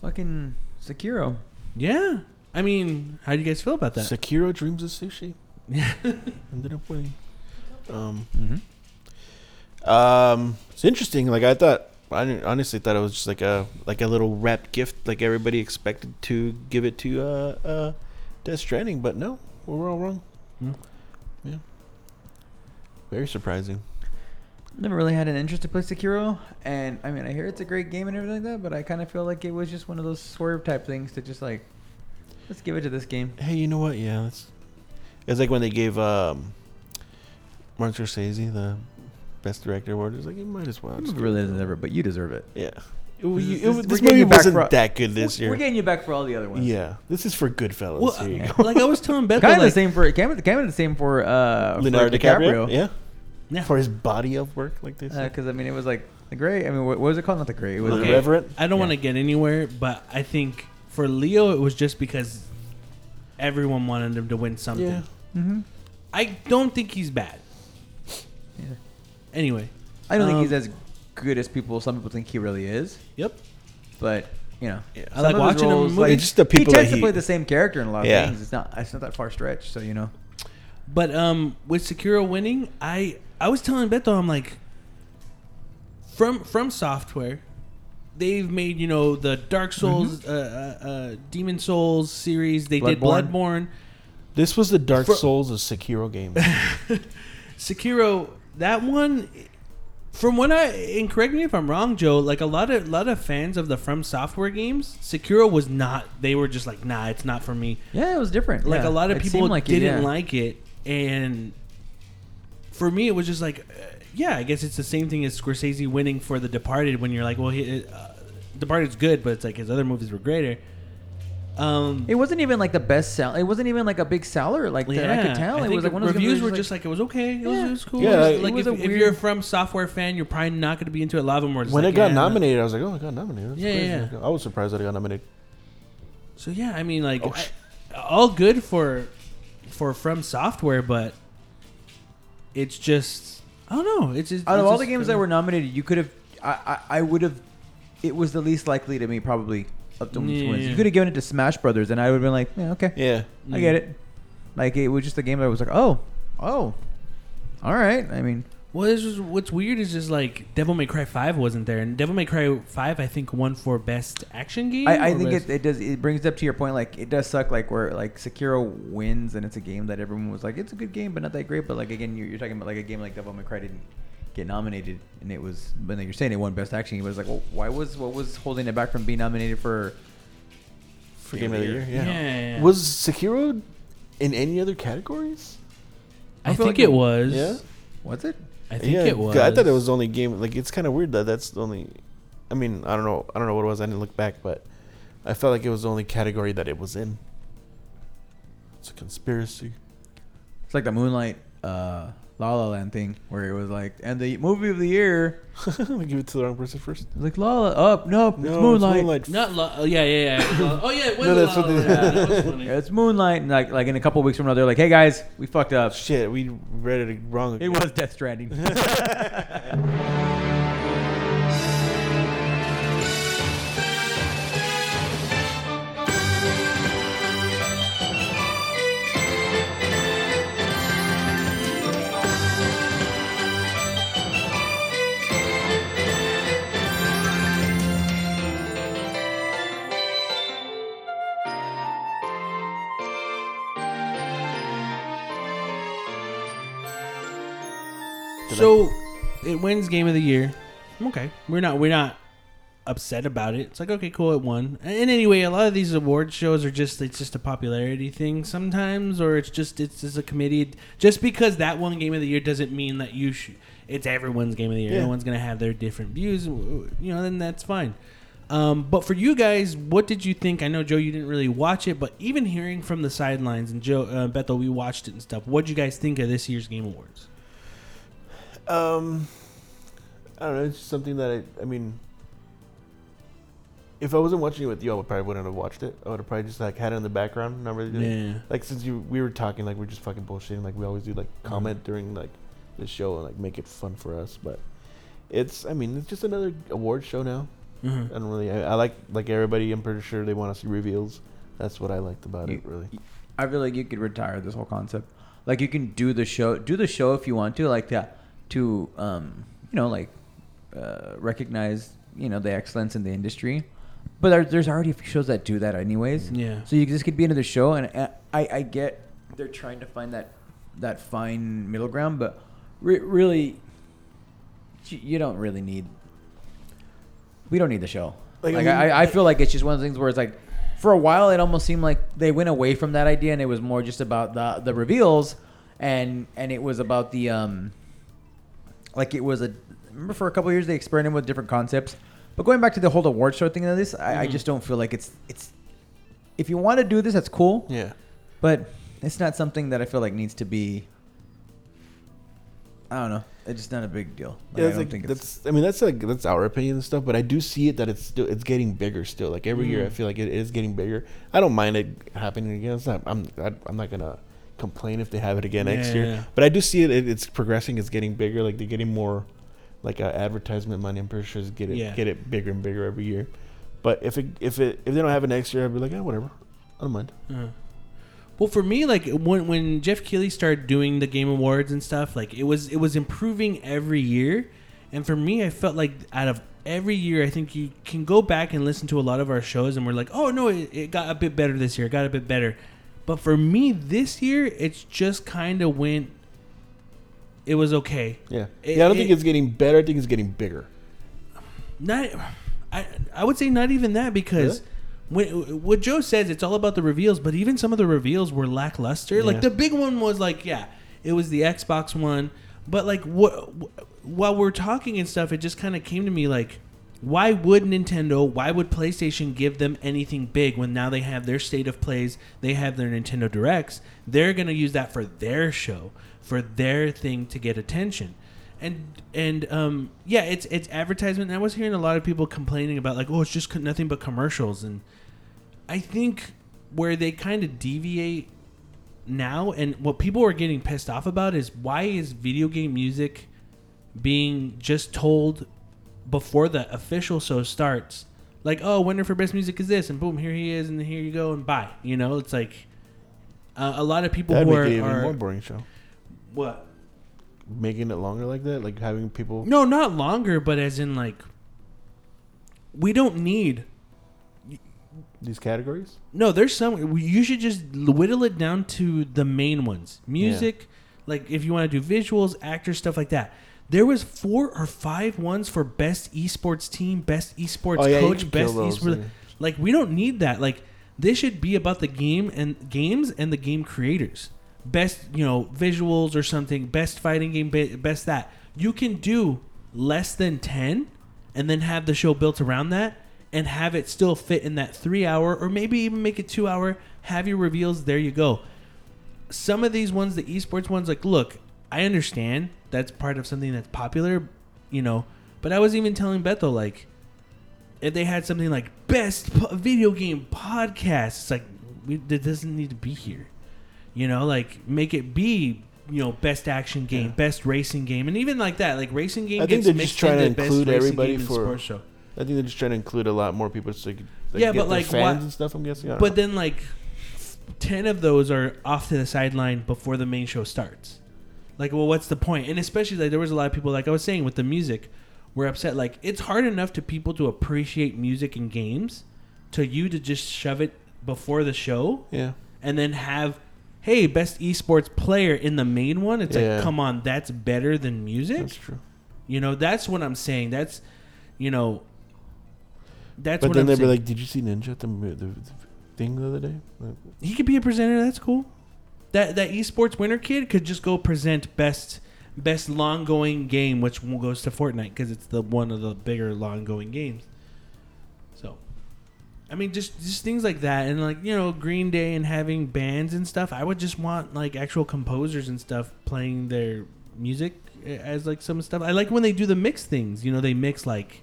Fucking Sekiro. Yeah. I mean, how do you guys feel about that? Sekiro Dreams of Sushi Yeah. ended up winning. Um, Mm-hmm. Um, it's interesting. Like I thought, I honestly thought it was just like a like a little wrapped gift, like everybody expected to give it to uh, uh, Death Stranding, but no, we were all wrong. Hmm. Yeah, very surprising. Never really had an interest to play Sekiro, and I mean, I hear it's a great game and everything like that, but I kind of feel like it was just one of those swerve type things to just like, let's give it to this game. Hey, you know what? Yeah. It's like when they gave um, Martin Scorsese the best director award. It's like you might as well. The just really it to deserve him. it, but you deserve it. Yeah. It, This was- is- this- was- this movie wasn't for- that good this year. We're getting you back for all the other ones. Yeah, this is for Goodfellas. Well, Here you uh, go. like I was telling Beth, Kind of like, the same for kind of, kind of the same for uh, Leonardo for DiCaprio. Yeah. Yeah. For his body of work like this. Because I mean, it was like the gray. I mean, what, what was it called? Not the gray. It was The Okay. Reverend. I don't want to get anywhere, but I think for Leo, it was just because everyone wanted him to win something. Yeah. hmm I don't think he's bad. Yeah. Anyway, I don't Um, think he's as good as people. Some people think he really is, yep. but you know, Yeah. I like watching him in roles, movies. Like, It's just the people he tends that to play the same character in a lot of Yeah. things. It's not. It's not that far stretch. So you know. But um, with Sekiro winning, I I was telling Beto, I'm like, from From Software, they've made you know the Dark Souls, uh, uh, uh, Demon Souls series. They did Bloodborne. Bloodborne. This was the Dark For- Souls of Sekiro game. Sekiro, that one, from what I and correct me if I'm wrong, Joe. Like a lot of lot of fans of the From Software games, Sekiro was not. They were just like, nah, it's not for me. Yeah, it was different. Like Yeah. a lot of It people like didn't yeah. like it, and for me, it was just like, uh, yeah, I guess it's the same thing as Scorsese winning for The Departed. When you're like, well, he, uh, Departed's good, but it's like his other movies were greater. Um, It wasn't even like the best sell. It wasn't even like a big seller. Like that I could tell. I it was like one of those reviews games were where just like it was okay. It was, it was cool. Yeah, It was like- like It was if, a if weird- you're From Software fan, you're probably not going to be into it. A lot of them were just when like, it got yeah, nominated, I was like, oh, it got nominated. That's Yeah, crazy. yeah. I was surprised that it got nominated. So yeah, I mean, like, Oh, I- all good for for From Software, but it's just I don't know. It's just out of it's all the just games that were nominated, you could have. I I, I would have. It was the least likely to me probably of the Yeah, wins. yeah. You could have given it to Smash Brothers, and I would have been like, yeah, okay, Yeah. I get it. Like it was just a game that was like, oh, oh, all right. I mean, Well, this is what's weird is just like Devil May Cry Five wasn't there, and Devil May Cry Five I think won for best action game. I, I or think best- it, it does. It brings up to your point. Like it does suck. Like where like Sekiro wins, and it's a game that everyone was like, it's a good game, but not that great. But like again, you're, you're talking about like a game like Devil May Cry didn't get nominated, and it was. But then you're saying it won best action. It was like, well, why was what was holding it back from being nominated for? For Game of the Year, yeah. Yeah, yeah. Was Sekiro in any other categories? I, I think like it it- was. Yeah, was it? I think yeah, it was. I thought it was the only game. Like, it's kind of weird that that's the only. I mean, I don't know. I don't know what it was. I didn't look back, but I felt like it was the only category that it was in. It's a conspiracy. It's like the Moonlight uh, La La Land thing, where it was like, and the movie of the year, I give it to the wrong person first. like La La. Oh no, No, it's Moonlight. Not lo- oh, yeah, yeah, yeah. oh yeah, it was No, that's lot what of they- that. That was funny. It's Moonlight, and like like in a couple weeks from now, they're like, hey guys, we fucked up. Shit, we read it wrong. It was Death Stranding. So it wins game of the year. Okay, we're not we're not upset about it. It's like okay, cool, it won. And anyway, a lot of these award shows are just it's just a popularity thing sometimes, or it's just it's just a committee. Just because that one game of the year doesn't mean that you should. It's everyone's game of the year. Yeah. Everyone's gonna have their different views. You know, then that's fine. Um, but for you guys, what did you think? I know Joe, you didn't really watch it, but even hearing from the sidelines and Joe, uh, Bethel, we watched it and stuff. What did you guys think of this year's Game Awards? Um, I don't know. It's just something that I. I mean, if I wasn't watching it with you, I would probably wouldn't have watched it. I would have probably just like had it in the background, not really. doing- Yeah. Like since you we were talking, like we're just fucking bullshitting, like we always do, like comment during like the show and like make it fun for us. But it's. I mean, it's just another award show now. Mhm. I don't really. I, I like like everybody. I'm pretty sure they want to see reveals. That's what I liked about You- it. Really. I feel like you could retire this whole concept. Like you can do the show, do the show if you want to, like that, to um, you know, like uh, recognize you know the excellence in the industry. But there, there's already a few shows that do that anyways. Yeah. So you this could be another show, and uh, I I get they're trying to find that that fine middle ground, but re- really, you you don't really need. We don't need the show. Like, Like, I I, I feel like it's just one of the things where it's like, for a while, it almost seemed like they went away from that idea, and it was more just about the the reveals, and and it was about the um, like it was a. Remember, for a couple years they experimented with different concepts, but going back to the whole award show thing of this, I, I Mhm. just don't feel like it's it's. If you want to do this, that's cool, Yeah. but it's not something that I feel like needs to be. I don't know. It's just not a big deal. Like, Yeah, I don't like, think it's. that's. I mean, that's like that's our opinion and stuff. But I do see it that it's still it's getting bigger still. Like every year, I Mm. feel like it is getting bigger. I don't mind it happening again. It's not. I'm. I, I'm not gonna complain if they have it again next year. yeah. But I do see it, it. It's progressing. It's getting bigger. Like they're getting more, like uh, advertisement money. I'm pretty sure it's get it Yeah. get it bigger and bigger every year. But if it if it if they don't have it next year, I'd be like, oh, whatever. I don't mind. Uh, well, for me, like when when Geoff Keighley started doing the Game Awards and stuff, like it was it was improving every year, and for me, I felt like out of every year, I think you can go back and listen to a lot of our shows, and we're like, oh no, it, it got a bit better this year, it got a bit better, but for me, this year, it's just kind of went. It was okay. Yeah. It- yeah. I don't it- think it's getting better. I think it's getting bigger. Not, I I would say not even that because when what Joe says, it's all about the reveals. But even some of the reveals were lackluster. Yeah. Like the big one was like, yeah, it was the Xbox one. But like what while we're talking and stuff, it just kind of came to me like, why would Nintendo, why would PlayStation give them anything big when now they have their state of plays, they have their Nintendo Directs, they're going to use that for their show, for their thing to get attention. And and um yeah, it's it's advertisement. And I was hearing a lot of people complaining about like, "Oh, it's just nothing but commercials." And I think where they kind of deviate now and what people are getting pissed off about is why is video game music being just told before the official show starts like oh winner for best music is this and boom here he is and here you go and bye you know it's like uh, a lot of people That'd who make are, it even are more boring show. what Making it longer like that, like having people. no not longer but as in like we don't need These categories. No, there's some. You should just whittle it down to the main ones. Music, like if you want to do visuals, actors, stuff like that. There was four or five ones for best esports team, best esports Oh, yeah, coach, best those, esports. yeah. Like we don't need that. Like this should be about the game and games and the game creators. Best, you know, visuals or something. Best fighting game, best that. You can do less than ten, and then have the show built around that, and have it still fit in that three hour, or maybe even make it two hour. Have your reveals. There you go some of these ones, the esports ones, like, look, I understand that's part of something that's popular, you know, but I was even telling Bethel like, if they had something like best po- video game podcast, it's like, we, it doesn't need to be here, you know, like, make it be, you know, best action game, Yeah. best racing game, and even like that, like, racing game I think gets they're just trying to include everybody for- sports show. I think they're just trying to include a lot more people so they could like, Yeah, get but, their like, fans and stuff. I'm guessing. But know. then like ten of those are off to the sideline before the main show starts. Like, well, what's the point? And especially like there was a lot of people like I was saying with the music, were upset. Like it's hard enough to people to appreciate music and games, to you to just shove it before the show yeah, and then have. Hey, best esports player in the main one. It's Yeah. like, come on, that's better than music. that's true. You know, that's what I'm saying. That's, you know, that's but what then I'm they'd be like, "Did you see Ninja at the, the, the thing the other day?" Like, he could be a presenter. That's cool. That that esports winner kid could just go present best best long going game, which goes to Fortnite because it's the one of the bigger long going games. So, I mean, just just things like that, and like you know, Green Day and having bands and stuff. I would just want like actual composers and stuff playing their music as like some stuff. I like when they do the mix things. You know, they mix like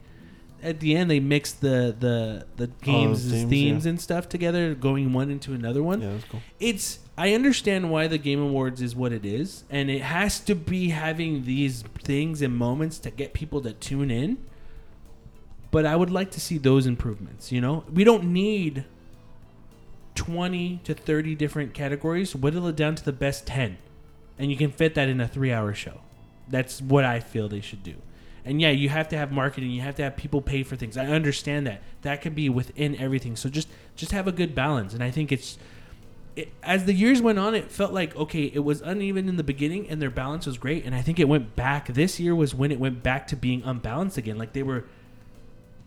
at the end they mix the the the oh, games themes, themes, yeah. and stuff together, going one into another one yeah, that's cool. it's I understand why the Game Awards is what it is, and it has to be having these things and moments to get people to tune in. But I would like to see those improvements. You know, we don't need twenty to thirty different categories. Whittle it down to the best ten, and you can fit that in a three-hour show. That's what I feel they should do. And yeah, you have to have marketing. You have to have people pay for things. I understand that. That could be within everything. So just just have a good balance. And I think it's it, as the years went on, it felt like okay, it was uneven in the beginning, and their balance was great. And I think it went back. This year was when it went back to being unbalanced again. Like they were,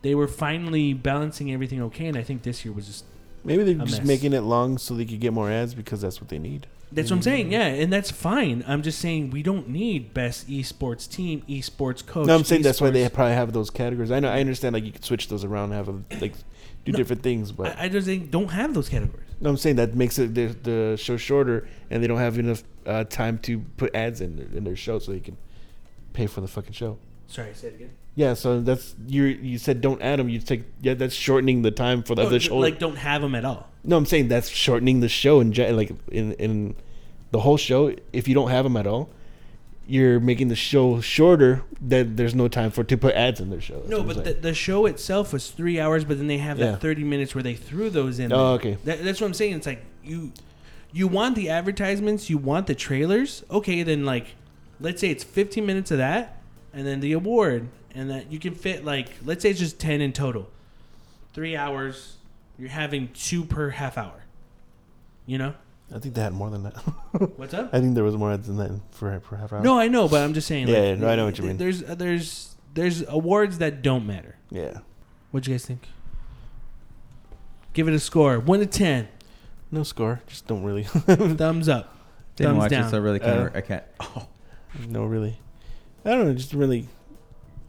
they were finally balancing everything okay. And I think this year was just Maybe they're just mess. making it long so they could get more ads because that's what they need. that's what I'm saying. Yeah, and that's fine. I'm just saying we don't need best esports team, esports coach. No, I'm saying that's why they probably have those categories. I know, I understand. Like you could switch those around, and have a, like do No, different things, but I, I just think don't have those categories. no, I'm saying that makes it the, the show shorter, and they don't have enough uh, time to put ads in their, in their show so they can pay for the fucking show. Sorry, say it again. Yeah, so that's you. You said don't add them. You take yeah, that's shortening the time for the, Oh, the show. like don't have them at all. no, I'm saying that's shortening the show in like in in the whole show. If you don't have them at all, you're making the show shorter. That there's no time for to put ads in their show. That's No, but the, the show itself was three hours, but then they have Yeah. that thirty minutes where they threw those in. Oh, there. okay. That, that's what I'm saying. It's like you, you want the advertisements, you want the trailers. Okay, then like, let's say it's fifteen minutes of that, and then the award, and that you can fit like, let's say it's just ten in total, three hours. You're having two per half hour. You know I think they had more than that. what's up? I think there was more ads than that for for half hour. No, I know, but I'm just saying. Yeah, like, yeah, no, I know what you mean. There's there's there's awards that don't matter. Yeah. What do you guys think? Give it a score. One to ten. No score. Just don't really. Thumbs up. Didn't Thumbs watch down. it, so I really can't. Uh, I can't. Oh, no really. I don't know. Just really.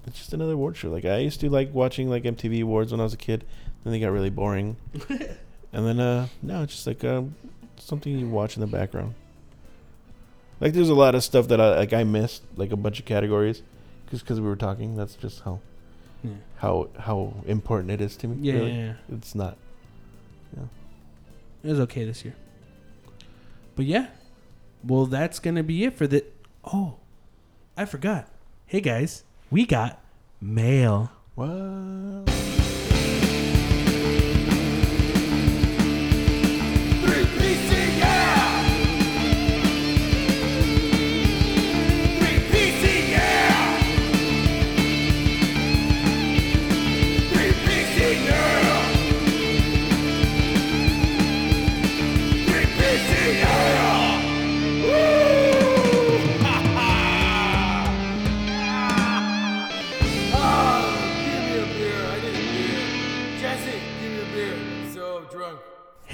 it's just another award show. Like I used to like watching like MTV awards when I was a kid. Then they got really boring, and then uh now it's just like uh, something you watch in the background. Like there's a lot of stuff that I like I missed, like a bunch of categories, just because we were talking. That's just how Yeah. how how important it is to me. Yeah, really. yeah, yeah. It's not. Yeah, It was okay this year. But yeah. Well, that's going to be it for the. Oh, I forgot. Hey, guys. We got mail. Well,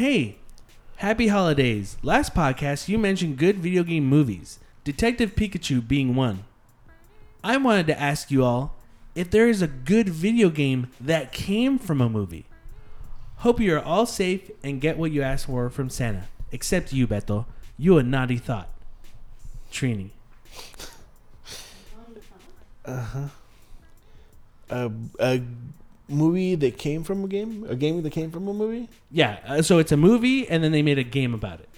Hey, happy holidays. Last podcast, you mentioned good video game movies, Detective Pikachu being one. I wanted to ask you all if there is a good video game that came from a movie. Hope you are all safe and get what you asked for from Santa. Except you, Beto. You a naughty thought. Trini. Uh huh. A a movie that came from a game, a game that came from a movie. Yeah, uh, so it's a movie, and then they made a game about it.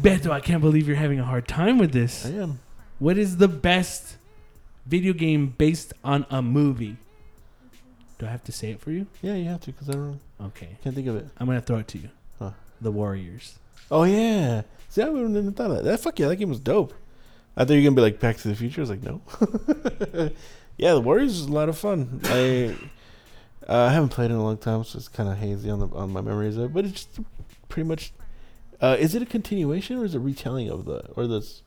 Beto, I can't believe you're having a hard time with this. I am. What is the best video game based on a movie? Do I have to say it for you? Yeah, you have to because I don't Okay, can't think of it. I'm gonna throw it to you. Huh. The Warriors. Oh yeah, see, I wouldn't have thought of that. That fuck yeah, that game was dope. I thought you were gonna be like Back to the Future. I was like, no. yeah, the Warriors was a lot of fun. I uh, I haven't played in a long time, so it's kind of hazy on the on my memories of it. But it's just pretty much. Uh, is it a continuation or is it a retelling of the or this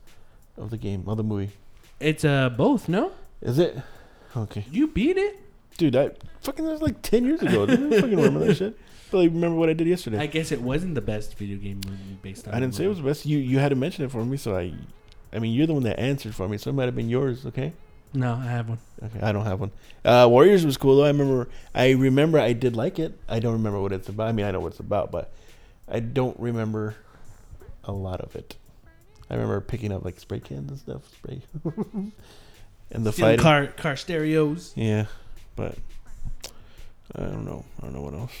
of the game of the movie? It's uh both. No, Is it? Okay, you beat it. dude. I fucking that was like ten years ago. I didn't fucking remember that shit. Barely remember what I did yesterday. I guess it wasn't the best video game movie based on. I didn't say it was the best. You you had to mention it for me, so I, I mean, you're the one that answered for me, so it might have been yours. Okay, No, I have one. okay, I don't have one. Uh, Warriors was cool though. I remember. I remember I did like it. I don't remember what it's about. I mean, I know what it's about, but I don't remember a lot of it. I remember picking up like spray cans and stuff, spray, and the fight. car car stereos. Yeah, but I don't know. I don't know what else.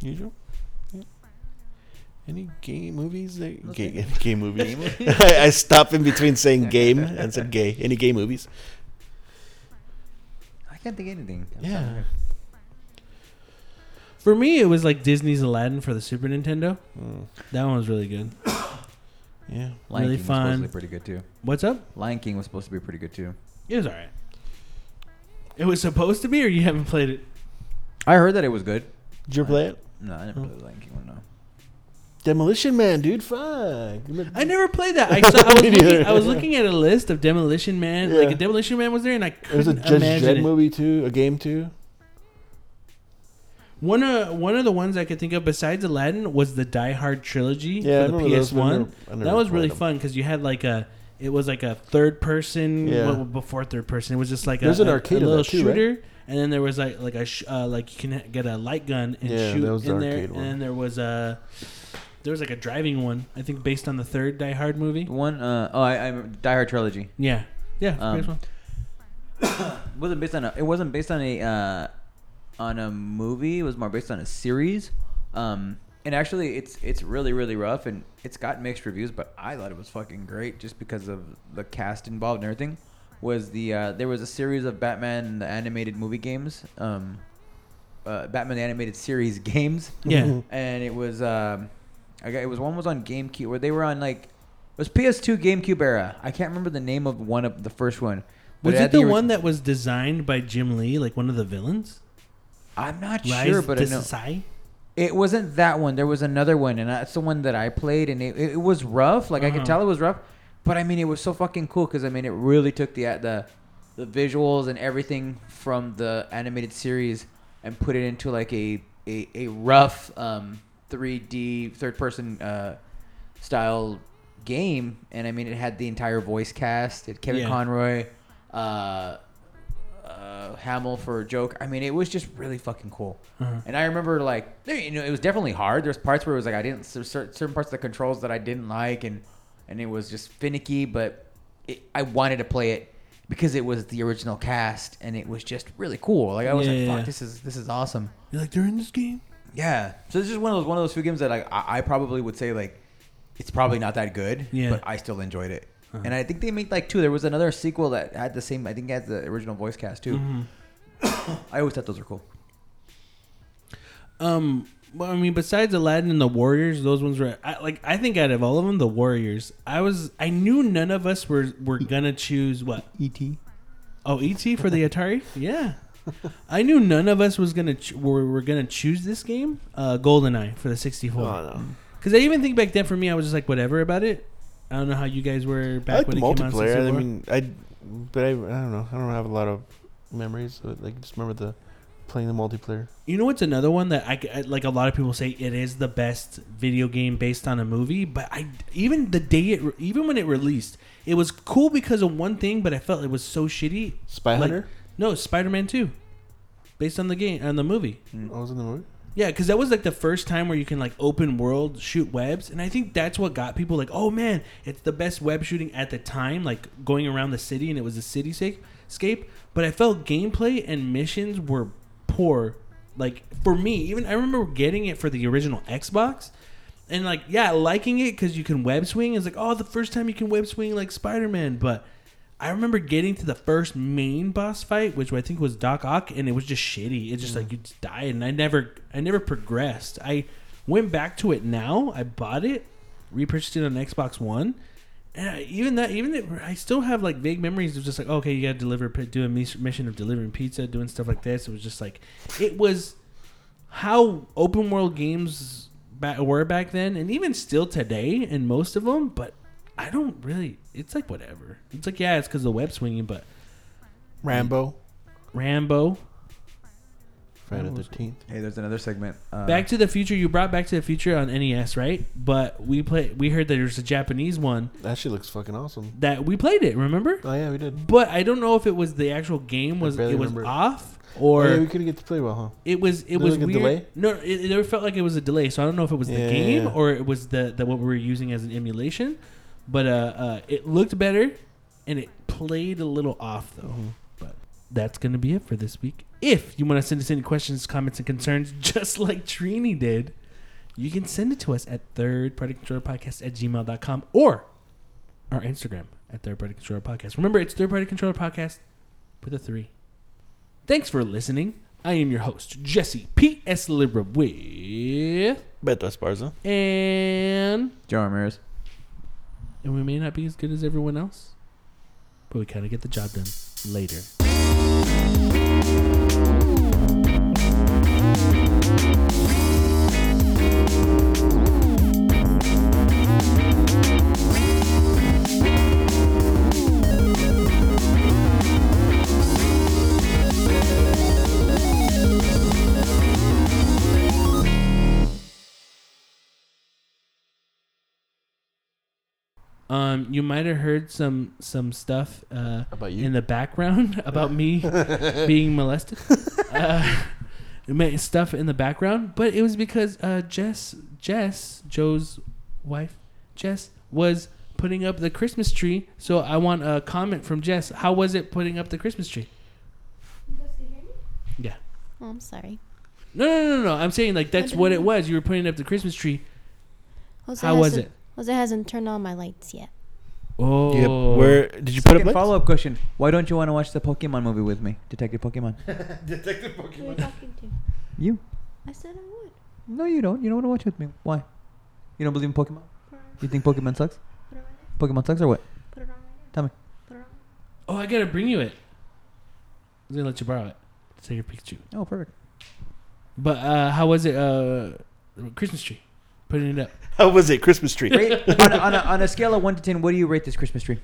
Usual. Yeah. Any gay movies? That, Okay. gay, gay movies. I, I stopped in between saying game and said gay. Any gay movies? I can't think of anything. I'm Yeah. sorry. For me, it was like Disney's Aladdin for the Super Nintendo. Mm, That one was really good. yeah. Lion Really King was supposed to fun. be pretty good too. What's up? Lion King was supposed to be pretty good too. It was alright. It was supposed to be, or you haven't played it. I heard that it was good. Did you ever play it? No, I never Oh. played the Lion King one. No. Demolition Man, dude. Fuck. I never played that. I, saw, I, was looking. I was looking at a list of Demolition Man. Like a Demolition Man was there, and I There's a couldn't Judge imagine Dredd it. movie too, a game too. One of one of the ones I could think of besides Aladdin was the Die Hard trilogy Yeah, for the PS One. never- I never That was really them. fun because you had like a. It was like a third person. Yeah. well, before third person, it was just like There's a, an arcade a of little too, right? shooter, and then there was like like a sh- uh, like you can get a light gun and Yeah, shoot in there, and one. then there was a there was like a driving one. I think based on the third Die Hard movie. One, uh, oh, I, I Die Hard trilogy. Yeah, yeah. Um, PS1. It wasn't based on a. It wasn't based on a uh, on a movie. It was more based on a series. Um, and actually, it's it's really really rough, and it's got mixed reviews. But I thought it was fucking great just because of the cast involved and everything. Was the uh, there was a series of Batman the animated movie games, um, uh, Batman the animated series games, Yeah. and it was um, I got it was one was on GameCube where they were on like it was PS2 GameCube era. I can't remember the name of one of the first one. but Was had it the one that was designed by Jim Lee, like one of the villains? I'm not sure, but I know it wasn't that one. There was another one, and that's the one that I played, and it, it, it was rough. Like I could Uh-huh. tell it was rough, but I mean it was so fucking cool because I mean it really took the the the visuals and everything from the animated series and put it into like a a, a rough um, 3D third person uh, style game, and I mean, it had the entire voice cast. It had Kevin Yeah. Conroy, uh, uh, Hamill for a joke. I mean, it was just really fucking cool. Uh-huh. And I remember like, you know, it was definitely hard. There's parts where it was like I didn't cer- cer- certain parts of the controls that I didn't like, and and it was just finicky. But it, I wanted to play it because it was the original cast, and it was just really cool. Like I was Yeah, like, fuck, yeah. this is this is awesome. You're like, they're in this game? Yeah. So it's just one of those one of those few games that like, I I probably would say like it's probably not that good, Yeah. but I still enjoyed it. And I think they made like two. There was another sequel that had the same. I think it had the original voice cast too. Mm-hmm. I always thought those were cool. Um, well, I mean, besides Aladdin and the Warriors, those ones were I, like I think out of all of them, the Warriors. I was I knew none of us were were gonna choose what E.T. Oh, ET for the Atari? Yeah. I knew none of us was gonna ch- were, were gonna choose this game, uh, GoldenEye for the 64. Oh, no. Because I even think back then for me, I was just like whatever about it. I don't know how you guys were back I like when the it came out. multiplayer. I mean, I, but I, I don't know. I don't have a lot of memories. But like, just remember the playing the multiplayer. You know what's another one that I, I- like? A lot of people say it is the best video game based on a movie, but I even the day it even when it released, it was cool because of one thing, but I felt it was so shitty. Spy Like- Hunter. No, Spider Man Two, based on the game on the movie. I was in the movie. Yeah, because that was like the first time where you can like open world shoot webs, and I think that's what got people like, oh man, it's the best web shooting at the time, like going around the city, and it was a city scape. But I felt gameplay and missions were poor. Like for me, even I remember getting it for the original Xbox, and like yeah, liking it because you can web swing. It's like oh, the first time you can web swing like Spider Man, but. I remember getting to the first main boss fight, which I think was Doc Ock, and it was just shitty. It's just like mm. you just died, and I never, I never progressed. I went back to it now. I bought it, repurchased it on Xbox One, and I, even that, even it, I still have like vague memories of just like, okay, you got to deliver, do a mission of delivering pizza, doing stuff like this. It was just like, it was how open world games were back then, and even still today in most of them. But I don't really. It's like whatever. It's like yeah, it's because the web swinging, but Rambo. Rambo, Friday the Thirteenth. Hey, there's another segment. Uh, Back to the Future. You brought Back to the Future on NES, right? But we play. We heard that there's a Japanese one That shit looks fucking awesome. that we played it. Remember? Oh yeah, we did. But I don't know if it was the actual game was barely it was remember off Or or oh, yeah, we couldn't get to play well, huh? it was it Was was it like a weird. delay? No, it, it never felt like it was a delay. So I don't know if it was the Yeah, game yeah. or it was the, the what we were using as an emulation. But uh, uh, it looked better, and it played a little off though. Mhm. But that's gonna be it for this week. If you want to send us any questions, comments, and concerns, just like Trini did, you can send it to us at thirdpartycontrollerpodcast party controller podcast at gmail.com or our Instagram at third party controller podcast. Remember, it's third party controller podcast with a three. Thanks for listening. I am your host, Jesse P.S. Libra with Beto Esparza. and Joe Ramirez. And we may not be as good as everyone else, but we kind of get the job done later. Um, you might have heard some some stuff uh, About you? in the background about me being molested. uh, stuff in the background, but it was because uh, Jess, Jess, Joe's wife, Jess was putting up the Christmas tree. So I want a comment from Jess. How was it putting up the Christmas tree? Yeah. Oh, I'm sorry. No, no, no, no, no. I'm saying like that's what it was. You were putting up the Christmas tree. Jose How was hasn't- it? Jose hasn't turned on my lights yet. Oh, Yeah, where did you put Second it? follow up question: Why don't you want to watch the Pokemon movie with me, Detective Pokemon? Detective Pokemon. Who are you Pokemon. talking to? you? I said I would. No, you don't. You don't want to watch with me. Why? You don't believe in Pokemon? Put it You think Pokemon sucks? on, Pokemon sucks or what? put it on right now. Tell me. Put it on. Oh, I gotta bring you it. I'm gonna let you borrow it. Take your Pikachu. Oh, perfect. But uh, how was it? Uh, Christmas tree, putting it up. How was it? Christmas tree. Rate, on, a, on, a, on a scale of one to ten, what do you rate this Christmas tree?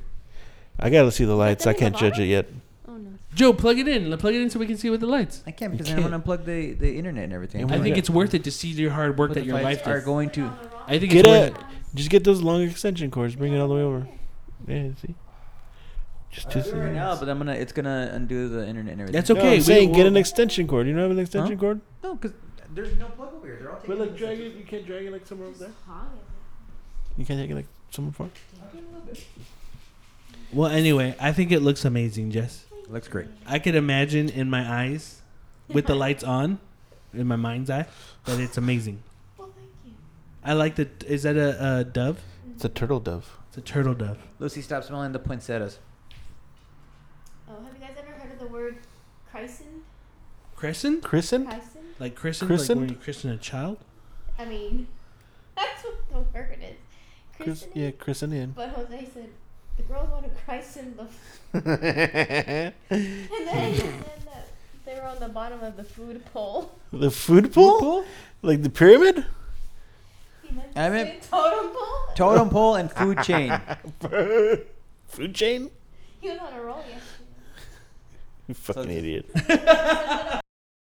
I gotta see the lights. I can't judge it yet. Oh no. Joe, plug it in. Plug it in so we can see with the lights. I can't because You then I'm gonna unplug the, the internet and everything. I think it's worth it to see your hard work But that the your fights wife are did. going to. I think Get it's a, worth it. just get those long extension cords. Bring it all the way over. Yeah, see. Just, I'll just do it right now, but I'm gonna. It's gonna undo the internet and everything. That's No, okay. I'm saying we, get we'll- an extension cord. You don't have an extension Huh? cord? No, because there's no plug over here. They're all taking. But like drag it. You can't drag it like somewhere over there. You can't take it like somewhere far. Well, anyway, I think it looks amazing, Jess. Looks great. I could imagine in my eyes, with the lights on, in my mind's eye, that it's amazing. Well, thank you. I like the. Is that a, a dove? Mm-hmm. It's a turtle dove. It's a turtle dove. Lucy, stop smelling the poinsettias. Oh, have you guys ever heard of the word christened? Christened? Christen? Christened? Like christened? Like when you christen a child? I mean, that's what the word is. Chris, Christening. yeah, christen in. But Jose said the girls want to christen the. and then, and then the, they were on the bottom of the food pole. the food pole, Like the pyramid? He meant I say meant- totem pole. Totem pole and food chain. Food chain? He was on a roll yesterday. You fucking So- idiot.